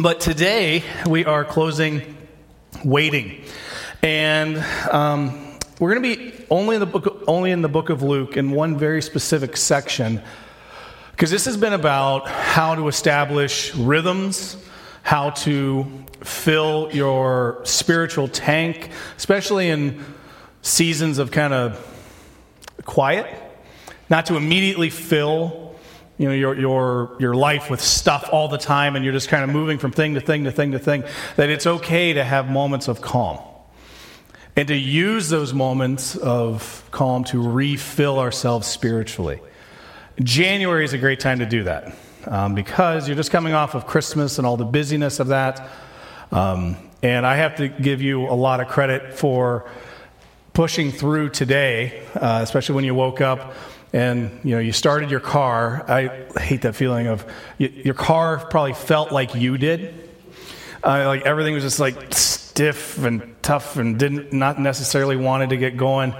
But today we are closing waiting, and um, we're going to be only in the book, only in the book of Luke in one very specific section, because this has been about how to establish rhythms, how to fill your spiritual tank, especially in seasons of kind of quiet, not to immediately fill you know, your, your, your life with stuff all the time and you're just kind of moving from thing to thing to thing to thing, that it's okay to have moments of calm. And to use those moments of calm to refill ourselves spiritually. January is a great time to do that um, because you're just coming off of Christmas and all the busyness of that. Um, and I have to give you a lot of credit for pushing through today, uh, especially when you woke up and you know you started your car. I hate that feeling of your car probably felt like you did. Uh, like everything was just like stiff and tough and didn't not necessarily wanted to get going.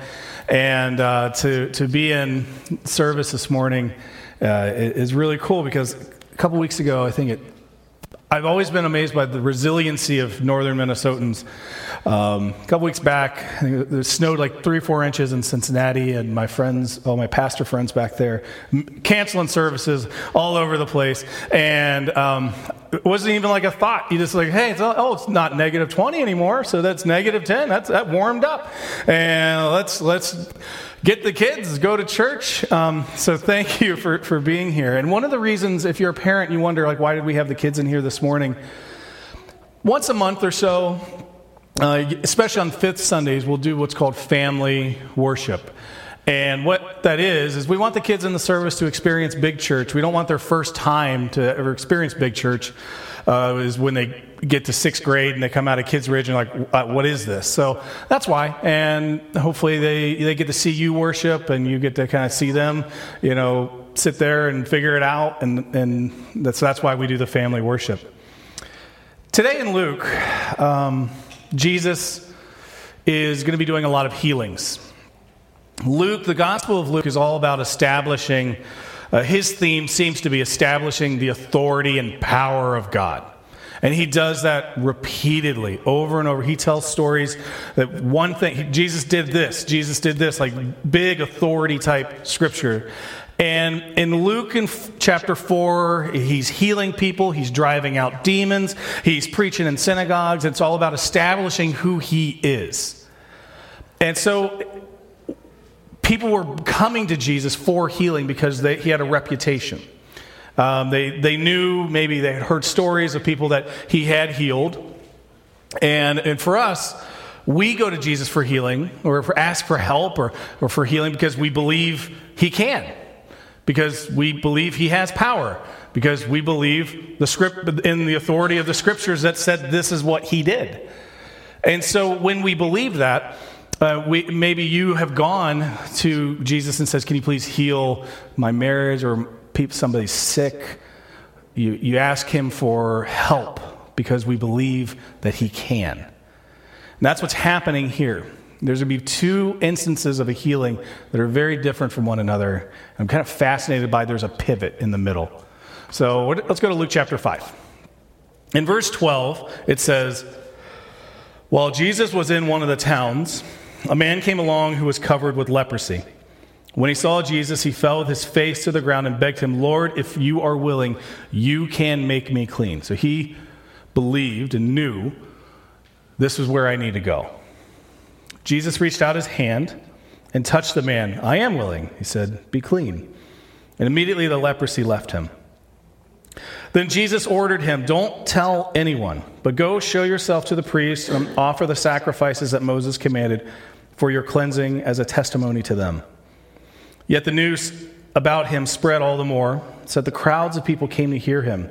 And uh, to, to be in service this morning uh, is really cool because a couple weeks ago i think it I've always been amazed by the resiliency of northern Minnesotans. Um, a couple weeks back, it snowed like three or four inches in Cincinnati, and my friends, all my pastor friends back there, canceling services all over the place. And um, it wasn't even like a thought. You just like, hey, it's, oh, it's not negative 20 anymore, so that's negative 10. That's that warmed up, and let's let's get the kids, go to church. Um, so thank you for, for being here. And one of the reasons, if you're a parent, you wonder, like, why did we have the kids in here this morning? Once a month or so, uh, especially on fifth Sundays, we'll do what's called family worship. And what that is, is we want the kids in the service to experience big church. We don't want their first time to ever experience big church uh, is when they get to sixth grade and they come out of Kids Ridge and like, uh, what is this? So that's why. And hopefully they, they get to see you worship and you get to kind of see them, you know, sit there and figure it out. And, and that's, that's why we do the family worship. Today in Luke, um, Jesus is going to be doing a lot of healings. Luke, the Gospel of Luke, is all about establishing uh, his theme seems to be establishing the authority and power of God. And he does that repeatedly, over and over. He tells stories that one thing, Jesus did this, Jesus did this, like big authority type scripture. And in Luke in chapter 4, he's healing people, he's driving out demons, he's preaching in synagogues. It's all about establishing who he is. And so people were coming to Jesus for healing because they, he had a reputation. Um, they, they knew, maybe they had heard stories of people that he had healed. And, and for us, we go to Jesus for healing or for ask for help or, or for healing because we believe he can, because we believe he has power, because we believe the script in the authority of the scriptures that said this is what he did. And so when we believe that, uh, we, maybe you have gone to Jesus and says, "Can you please heal my marriage or somebody's sick?" You, you ask him for help because we believe that he can. And that's what's happening here. There's going to be two instances of a healing that are very different from one another. I'm kind of fascinated by there's a pivot in the middle. So let's go to Luke chapter 5. In verse 12, it says, While Jesus was in one of the towns, a man came along who was covered with leprosy. When he saw Jesus, he fell with his face to the ground and begged him, Lord, if you are willing, you can make me clean. So he believed and knew this was where I need to go. Jesus reached out his hand and touched the man. I am willing, he said, be clean. And immediately the leprosy left him. Then Jesus ordered him, Don't tell anyone, but go show yourself to the priest and offer the sacrifices that Moses commanded for your cleansing as a testimony to them. Yet the news about him spread all the more, so that the crowds of people came to hear him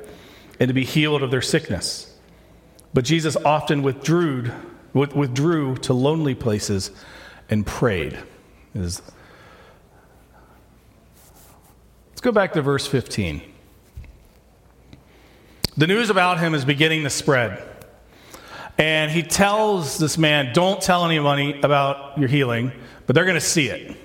and to be healed of their sickness. But Jesus often withdrew, withdrew to lonely places and prayed. Let's go back to verse 15. The news about him is beginning to spread. And he tells this man, Don't tell anybody about your healing, but they're going to see it.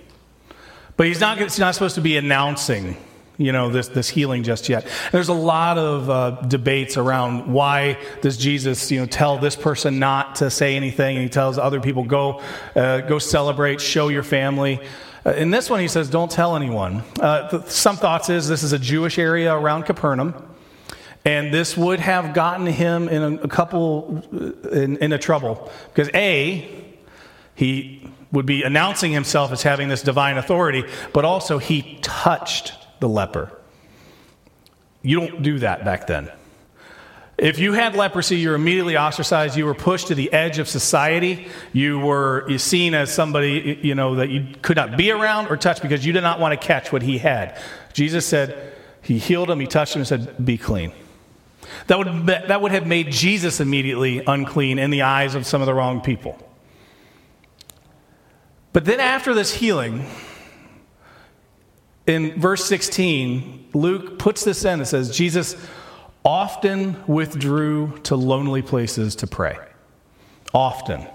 But he's not, he's not supposed to be announcing. You know, this, this healing just yet. There's a lot of uh, debates around why does Jesus, you know, tell this person not to say anything, and he tells other people go, uh, go celebrate, show your family. Uh, in this one, he says, don't tell anyone. Uh, th- some thoughts is this is a Jewish area around Capernaum. And this would have gotten him in a, a couple uh, in, in a trouble because a he would be announcing himself as having this divine authority, but also he touched the leper. You don't do that back then. If you had leprosy, you were immediately ostracized. You were pushed to the edge of society. You were seen as somebody, you know, that you could not be around or touch because you did not want to catch what he had. Jesus said, He healed him, He touched him, and said, Be clean. That would, that would have made Jesus immediately unclean in the eyes of some of the wrong people. But then after this healing, in verse 16, Luke puts this in and says, Jesus often withdrew to lonely places to pray. Often.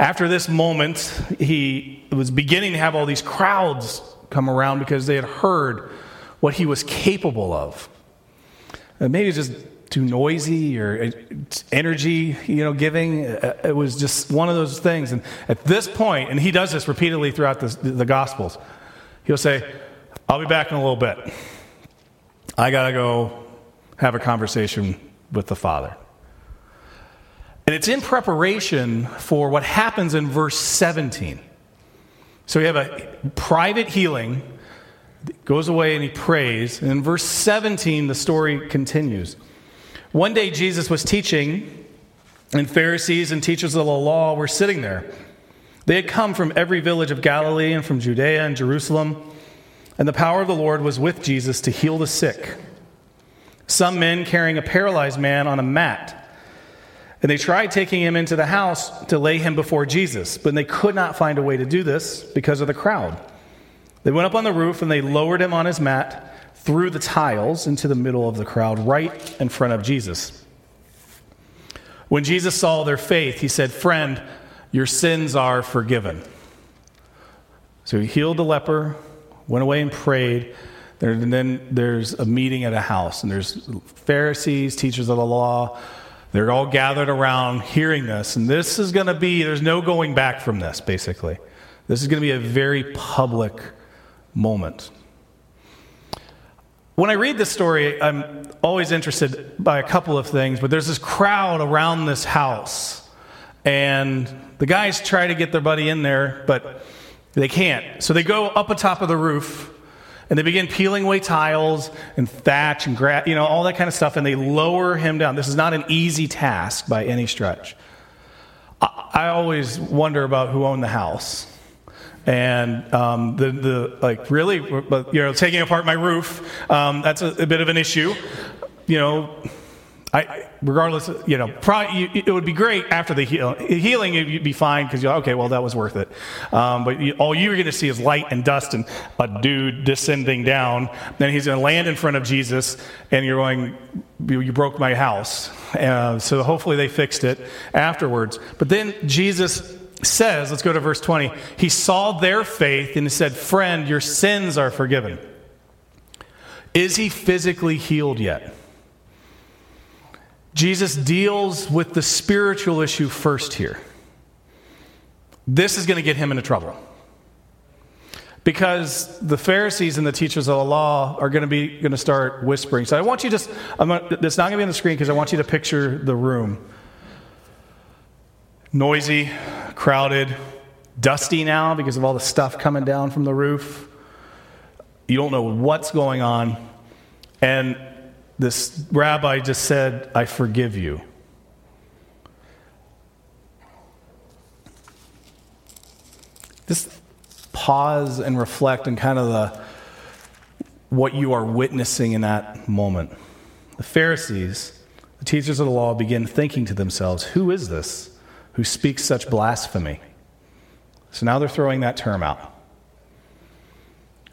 After this moment, he was beginning to have all these crowds come around because they had heard what he was capable of. And maybe just too noisy or energy, you know, giving. Uh, it was just one of those things. And at this point, and he does this repeatedly throughout the, the Gospels, he'll say, I'll be back in a little bit. I got to go have a conversation with the Father. And it's in preparation for what happens in verse 17. So we have a private healing, goes away and he prays. And in verse 17, the story continues. One day, Jesus was teaching, and Pharisees and teachers of the law were sitting there. They had come from every village of Galilee and from Judea and Jerusalem, and the power of the Lord was with Jesus to heal the sick. Some men carrying a paralyzed man on a mat. And they tried taking him into the house to lay him before Jesus, but they could not find a way to do this because of the crowd. They went up on the roof and they lowered him on his mat through the tiles into the middle of the crowd, right in front of Jesus. When Jesus saw their faith, he said, Friend, your sins are forgiven. So he healed the leper, went away and prayed. And then there's a meeting at a house, and there's Pharisees, teachers of the law. They're all gathered around hearing this. And this is going to be, there's no going back from this, basically. This is going to be a very public moment. When I read this story, I'm always interested by a couple of things, but there's this crowd around this house, and the guys try to get their buddy in there, but they can't. So they go up atop of the roof, and they begin peeling away tiles and thatch and grass, you know, all that kind of stuff, and they lower him down. This is not an easy task by any stretch. I, I always wonder about who owned the house and um, the, the like really you know taking apart my roof um, that's a, a, bit of an issue you know I, regardless you know probably, it would be great after the heal, healing you'd be fine because you're okay well that was worth it um, but you, all you're going to see is light and dust and a dude descending down then he's going to land in front of jesus and you're going you broke my house uh, so hopefully they fixed it afterwards but then jesus says, let's go to verse 20, he saw their faith and he said, Friend, your sins are forgiven. Is he physically healed yet? Jesus deals with the spiritual issue first here. This is going to get him into trouble. Because the Pharisees and the teachers of the law are going to be going to start whispering. So I want you just, I'm gonna, it's not going to be on the screen because I want you to picture the room noisy, crowded, dusty now because of all the stuff coming down from the roof. You don't know what's going on. And this rabbi just said, I forgive you. Just pause and reflect on kind of the what you are witnessing in that moment. The Pharisees, the teachers of the law, begin thinking to themselves, Who is this? who speaks such blasphemy. So now they're throwing that term out.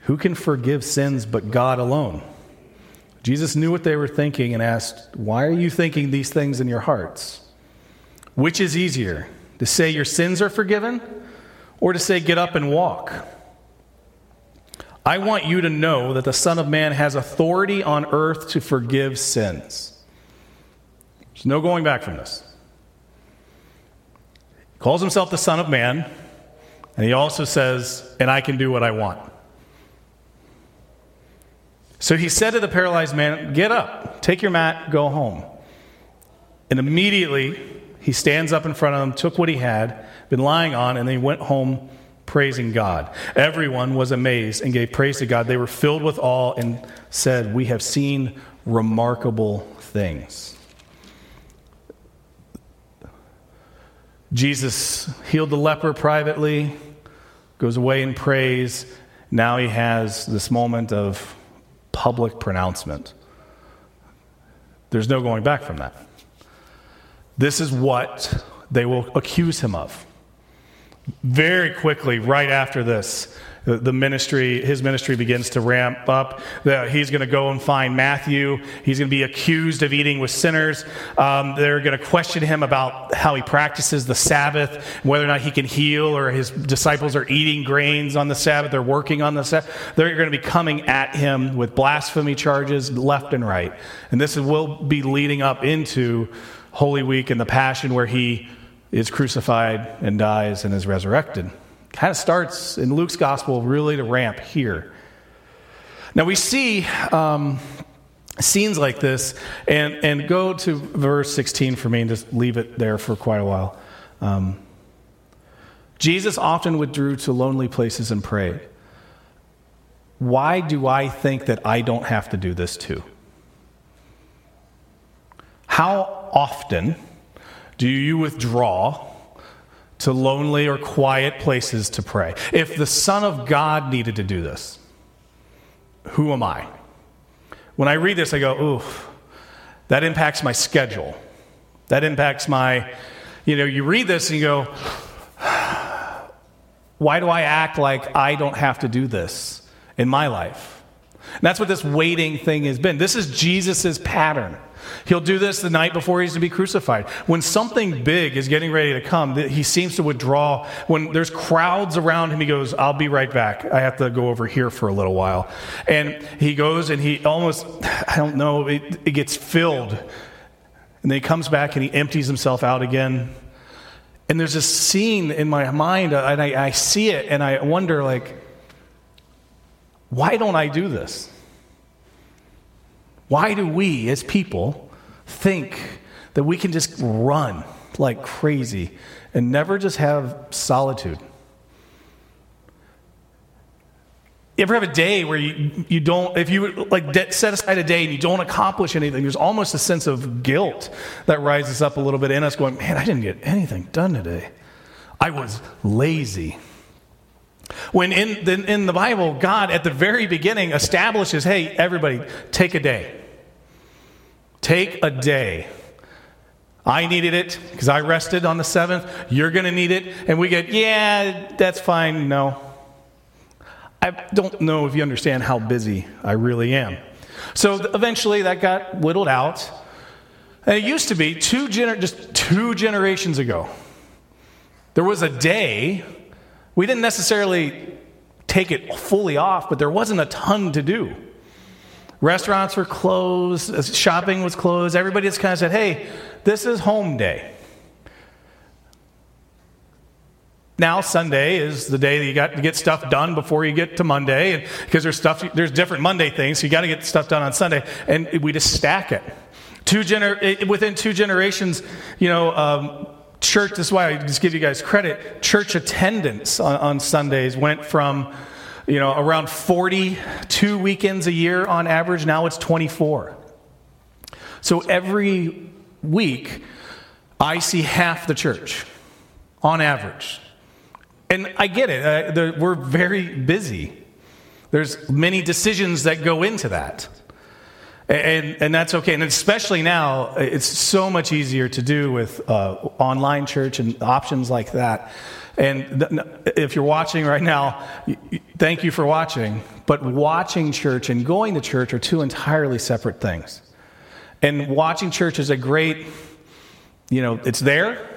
Who can forgive sins but God alone? Jesus knew what they were thinking and asked, Why are you thinking these things in your hearts? Which is easier, to say your sins are forgiven or to say get up and walk? I want you to know that the Son of Man has authority on earth to forgive sins. There's no going back from this. He calls himself the Son of Man, and he also says, and I can do what I want. So he said to the paralyzed man, Get up, take your mat, go home. And immediately he stands up in front of them, took what he had been lying on, and they went home praising God. Everyone was amazed and gave praise to God. They were filled with awe and said, We have seen remarkable things. Jesus healed the leper privately, goes away in praise. Now he has this moment of public pronouncement. There's no going back from that. This is what they will accuse him of. Very quickly, right after this, the ministry, his ministry begins to ramp up. He's going to go and find Matthew. He's going to be accused of eating with sinners. Um, they're going to question him about how he practices the Sabbath, whether or not he can heal, or his disciples are eating grains on the Sabbath. They're working on the Sabbath. They're going to be coming at him with blasphemy charges left and right. And this will be leading up into Holy Week and the Passion, where he is crucified and dies and is resurrected. Kind of starts in Luke's gospel really to ramp here. Now we see um, scenes like this, and, and go to verse 16 for me and just leave it there for quite a while. Um, Jesus often withdrew to lonely places and prayed. Why do I think that I don't have to do this too? How often do you withdraw to lonely or quiet places to pray? If the Son of God needed to do this, who am I? When I read this, I go, oof, that impacts my schedule. That impacts my, you know, you read this and you go, why do I act like I don't have to do this in my life? And that's what this waiting thing has been. This is Jesus' pattern. He'll do this the night before he's to be crucified. When something big is getting ready to come, he seems to withdraw. When there's crowds around him, he goes, I'll be right back. I have to go over here for a little while. And he goes and he almost, I don't know, it, it gets filled. And then he comes back and he empties himself out again. And there's this scene in my mind, and I, I see it, and I wonder, like, why don't I do this? Why do we, as people, think that we can just run like crazy and never just have solitude? You ever have a day where you, you don't, if you like set aside a day and you don't accomplish anything, there's almost a sense of guilt that rises up a little bit in us going, man, I didn't get anything done today. I was lazy. When in the, in the Bible, God at the very beginning establishes, hey, everybody, take a day. Take a day. I needed it because I rested on the seventh. You're going to need it. And we get, yeah, that's fine. No. I don't know if you understand how busy I really am. So eventually that got whittled out. And it used to be two gener- just two generations ago. There was a day, we didn't necessarily take it fully off, but there wasn't a ton to do. Restaurants were closed, uh, shopping was closed. Everybody just kind of said, hey, this is home day. Now Sunday is the day that you got to get stuff done before you get to Monday, and because there's stuff, there's different Monday things, so you got to get stuff done on Sunday, and we just stack it. Two gener- within two generations, you know, um, church. This is why I just give you guys credit. Church attendance on, on Sundays went from you know, around 42 weekends a year on average. Now it's 24. So every week, I see half the church on average. And I get it, uh, we're very busy. There's many decisions that go into that. And, and that's okay. And especially now, it's so much easier to do with uh, online church and options like that. And th- if you're watching right now, thank you for watching. But watching church and going to church are two entirely separate things. And watching church is a great, you know, it's there,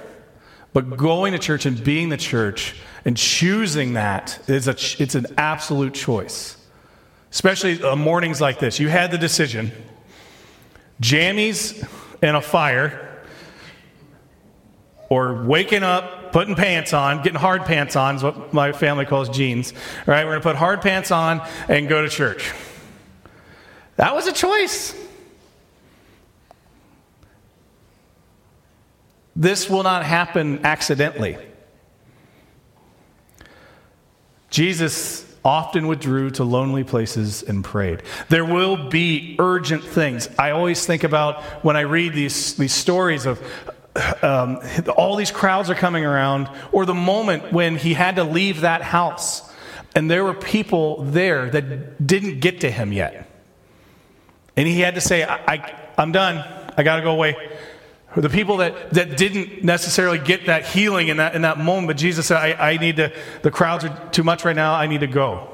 but going to church and being the church and choosing that is a, it's an absolute choice. especially on mornings like this. You had the decision jammies and a fire, or waking up, putting pants on, getting hard pants on is what my family calls jeans. All right, we're going to put hard pants on and go to church. That was a choice. This will not happen accidentally. Jesus often withdrew to lonely places and prayed. There will be urgent things. I always think about when I read these, these stories of um, all these crowds are coming around, or the moment when he had to leave that house and there were people there that didn't get to him yet. And he had to say, I, I'm done. I got to go away. The people that, that didn't necessarily get that healing in that, in that moment, but Jesus said, I, I need to, the crowds are too much right now, I need to go.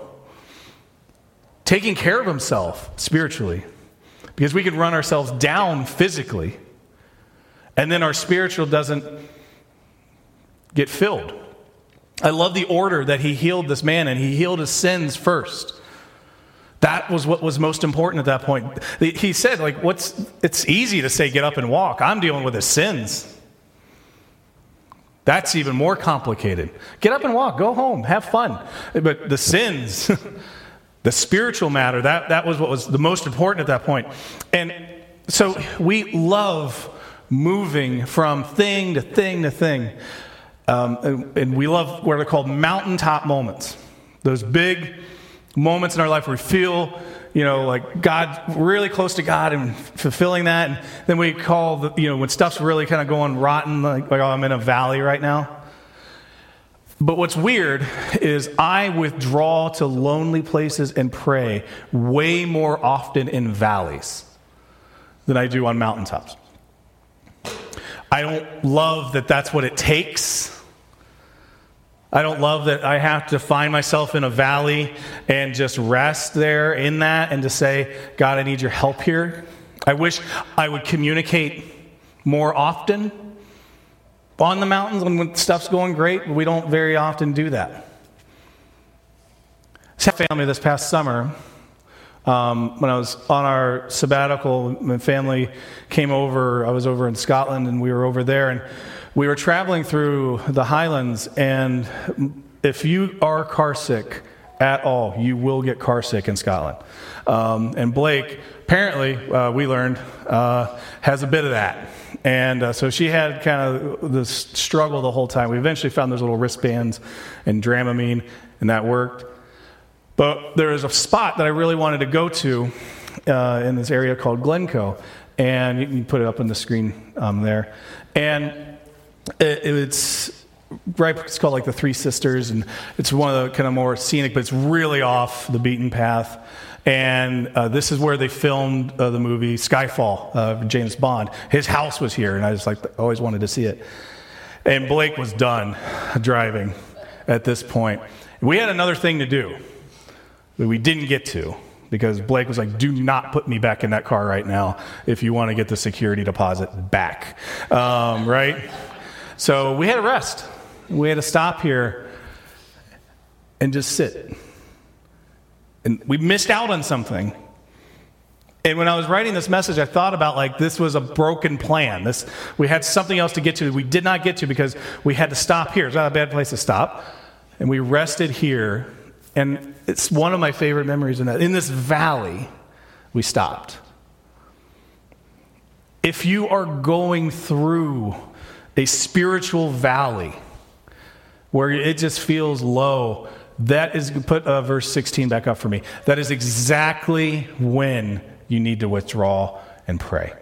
Taking care of himself spiritually, because we can run ourselves down physically, and then our spiritual doesn't get filled. I love the order that he healed this man, and he healed his sins first. That was what was most important at that point. He said, like, what's, it's easy to say get up and walk. I'm dealing with his sins. That's even more complicated. Get up and walk, go home, have fun. But the sins, the spiritual matter, that, that was what was the most important at that point. And so we love moving from thing to thing to thing. Um, and, and we love what are called mountaintop moments. Those big, moments in our life where we feel, you know, like God, really close to God and fulfilling that. And then we call, the, you know, when stuff's really kind of going rotten, like, like, oh, I'm in a valley right now. But what's weird is I withdraw to lonely places and pray way more often in valleys than I do on mountaintops. I don't love that that's what it takes I don't love that I have to find myself in a valley and just rest there in that and to say, God, I need your help here. I wish I would communicate more often on the mountains when stuff's going great. We don't very often do that. Family this past summer, um, when I was on our sabbatical, my family came over. I was over in Scotland and we were over there. And we were traveling through the highlands, and if you are car sick at all, you will get car sick in Scotland. Um, and Blake, apparently, uh, we learned, uh, has a bit of that. And uh, so she had kind of this struggle the whole time. We eventually found those little wristbands and Dramamine, and that worked. But there is a spot that I really wanted to go to uh, in this area called Glencoe. And you can put it up on the screen um, there. And it, it's right it's called like the three sisters. And it's one of the kind of more scenic but it's really off the beaten path. And uh, this is where they filmed uh, the movie skyfall uh, james bond. His house was here and i just like always wanted to see it. And blake was done driving at this point. We had another thing to do that we didn't get to because blake was like do not put me back in that car right now if you want to get the security deposit back um, right so we had to rest. We had to stop here and just sit. And we missed out on something. And when I was writing this message, I thought about like this was a broken plan. This we had something else to get to. We did not get to because we had to stop here. It's not a bad place to stop. And we rested here. And it's one of my favorite memories in that. In this valley, we stopped. If you are going through a spiritual valley where it just feels low, that is, put uh, verse 16 back up for me. That is exactly when you need to withdraw and pray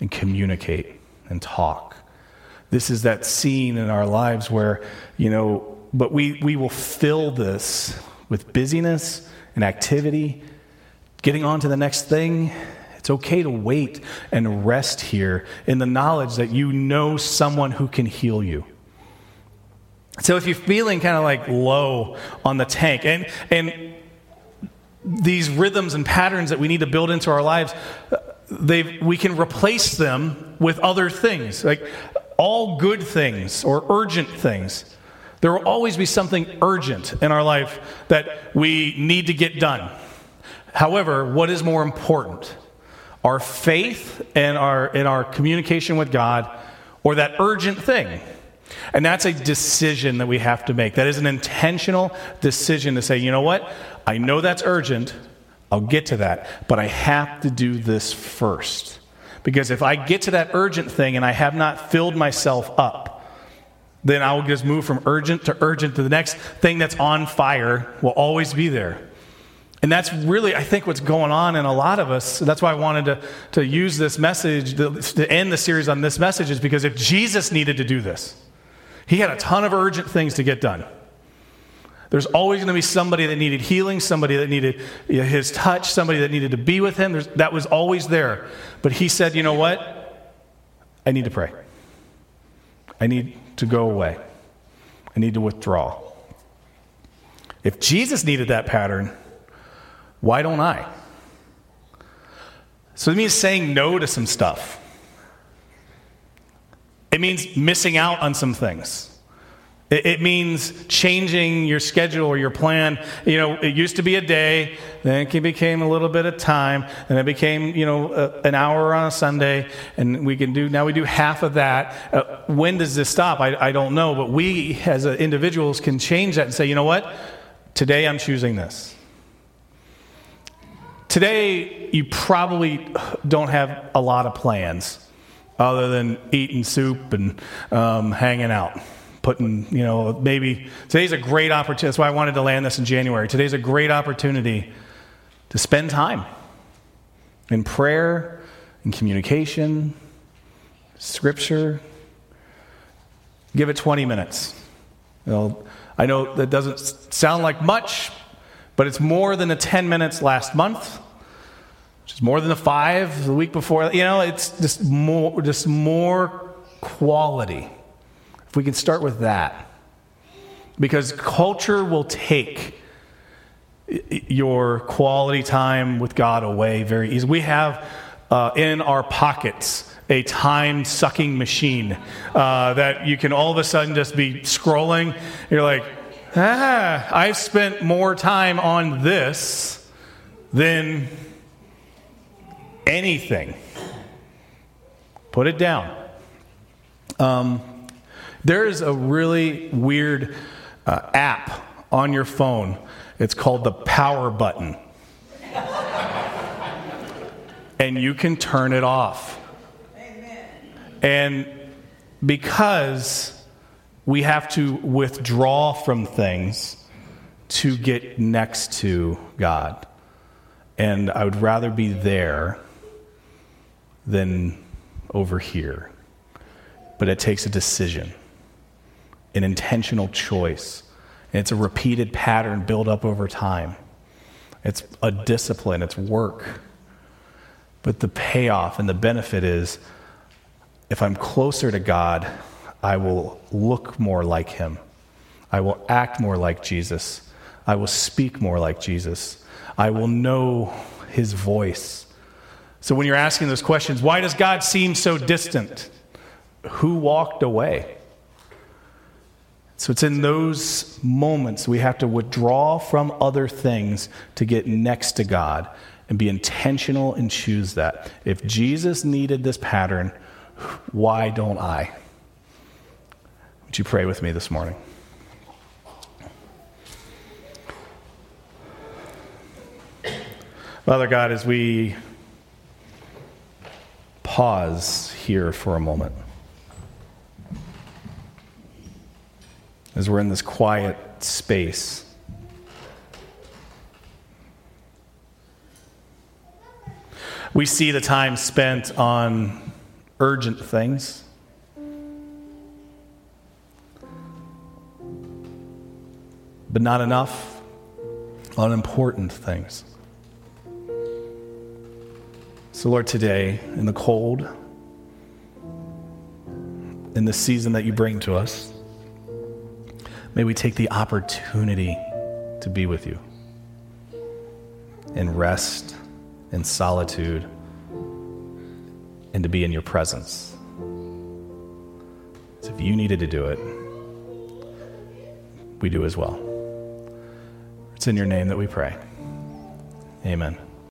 and communicate and talk. This is that scene in our lives where, you know, but we, we will fill this with busyness and activity, getting on to the next thing, it's okay to wait and rest here in the knowledge that you know someone who can heal you. So if you're feeling kind of like low on the tank, and, and these rhythms and patterns that we need to build into our lives, we can replace them with other things, like all good things or urgent things. There will always be something urgent in our life that we need to get done. However, what is more important? Our faith and our, our communication with God, or that urgent thing? And that's a decision that we have to make. That is an intentional decision to say, you know what? I know that's urgent. I'll get to that. But I have to do this first. Because if I get to that urgent thing and I have not filled myself up, then I will just move from urgent to urgent to the next thing that's on fire will always be there. And that's really, I think, what's going on in a lot of us. That's why I wanted to, to use this message, to, to end the series on this message, is because if Jesus needed to do this, he had a ton of urgent things to get done. There's always going to be somebody that needed healing, somebody that needed his touch, somebody that needed to be with him. There's, that was always there. But he said, you know what? I need to pray. I need to go away. I need to withdraw. If Jesus needed that pattern, why don't I? So it means saying no to some stuff. It means missing out on some things. It, means changing your schedule or your plan. You know, it used to be a day, then it became a little bit of time, and it became, you know, an hour on a Sunday, and we can do, now we do half of that. Uh, when does this stop? I, I don't know, but we as individuals can change that and say, you know what? Today I'm choosing this. Today, you probably don't have a lot of plans other than eating soup and um, hanging out putting, you know, maybe today's a great opportunity. That's why I wanted to land this in January. Today's a great opportunity to spend time in prayer, in communication, scripture. Give it 20 minutes. I know that doesn't sound like much, but it's more than the 10 minutes last month, which is more than the five the week before. You know, it's just more, just more quality. If we can start with that. Because culture will take your quality time with God away very easily. We have uh, in our pockets a time sucking machine uh, that you can all of a sudden just be scrolling. You're like, ah, I've spent more time on this than anything. Put it down. Um, there is a really weird uh, app on your phone. It's called the power button. and you can turn it off. Amen. And because we have to withdraw from things to get next to God. And I would rather be there than over here. But it takes a decision an intentional choice. It's a repeated pattern built up over time. It's a discipline, it's work. But the payoff and the benefit is if I'm closer to God, I will look more like Him. I will act more like Jesus. I will speak more like Jesus. I will know His voice. So when you're asking those questions, why does God seem so distant? Who walked away? So it's in those moments we have to withdraw from other things to get next to God and be intentional and choose that. If Jesus needed this pattern, why don't I? Would you pray with me this morning? Father God, as we pause here for a moment. As we're in this quiet space. We see the time spent on urgent things. But not enough on important things. So, Lord, today, in the cold, in the season that you bring to us, May we take the opportunity to be with you in rest, in solitude, and to be in your presence. So if you needed to do it, we do as well. It's in your name that we pray. Amen.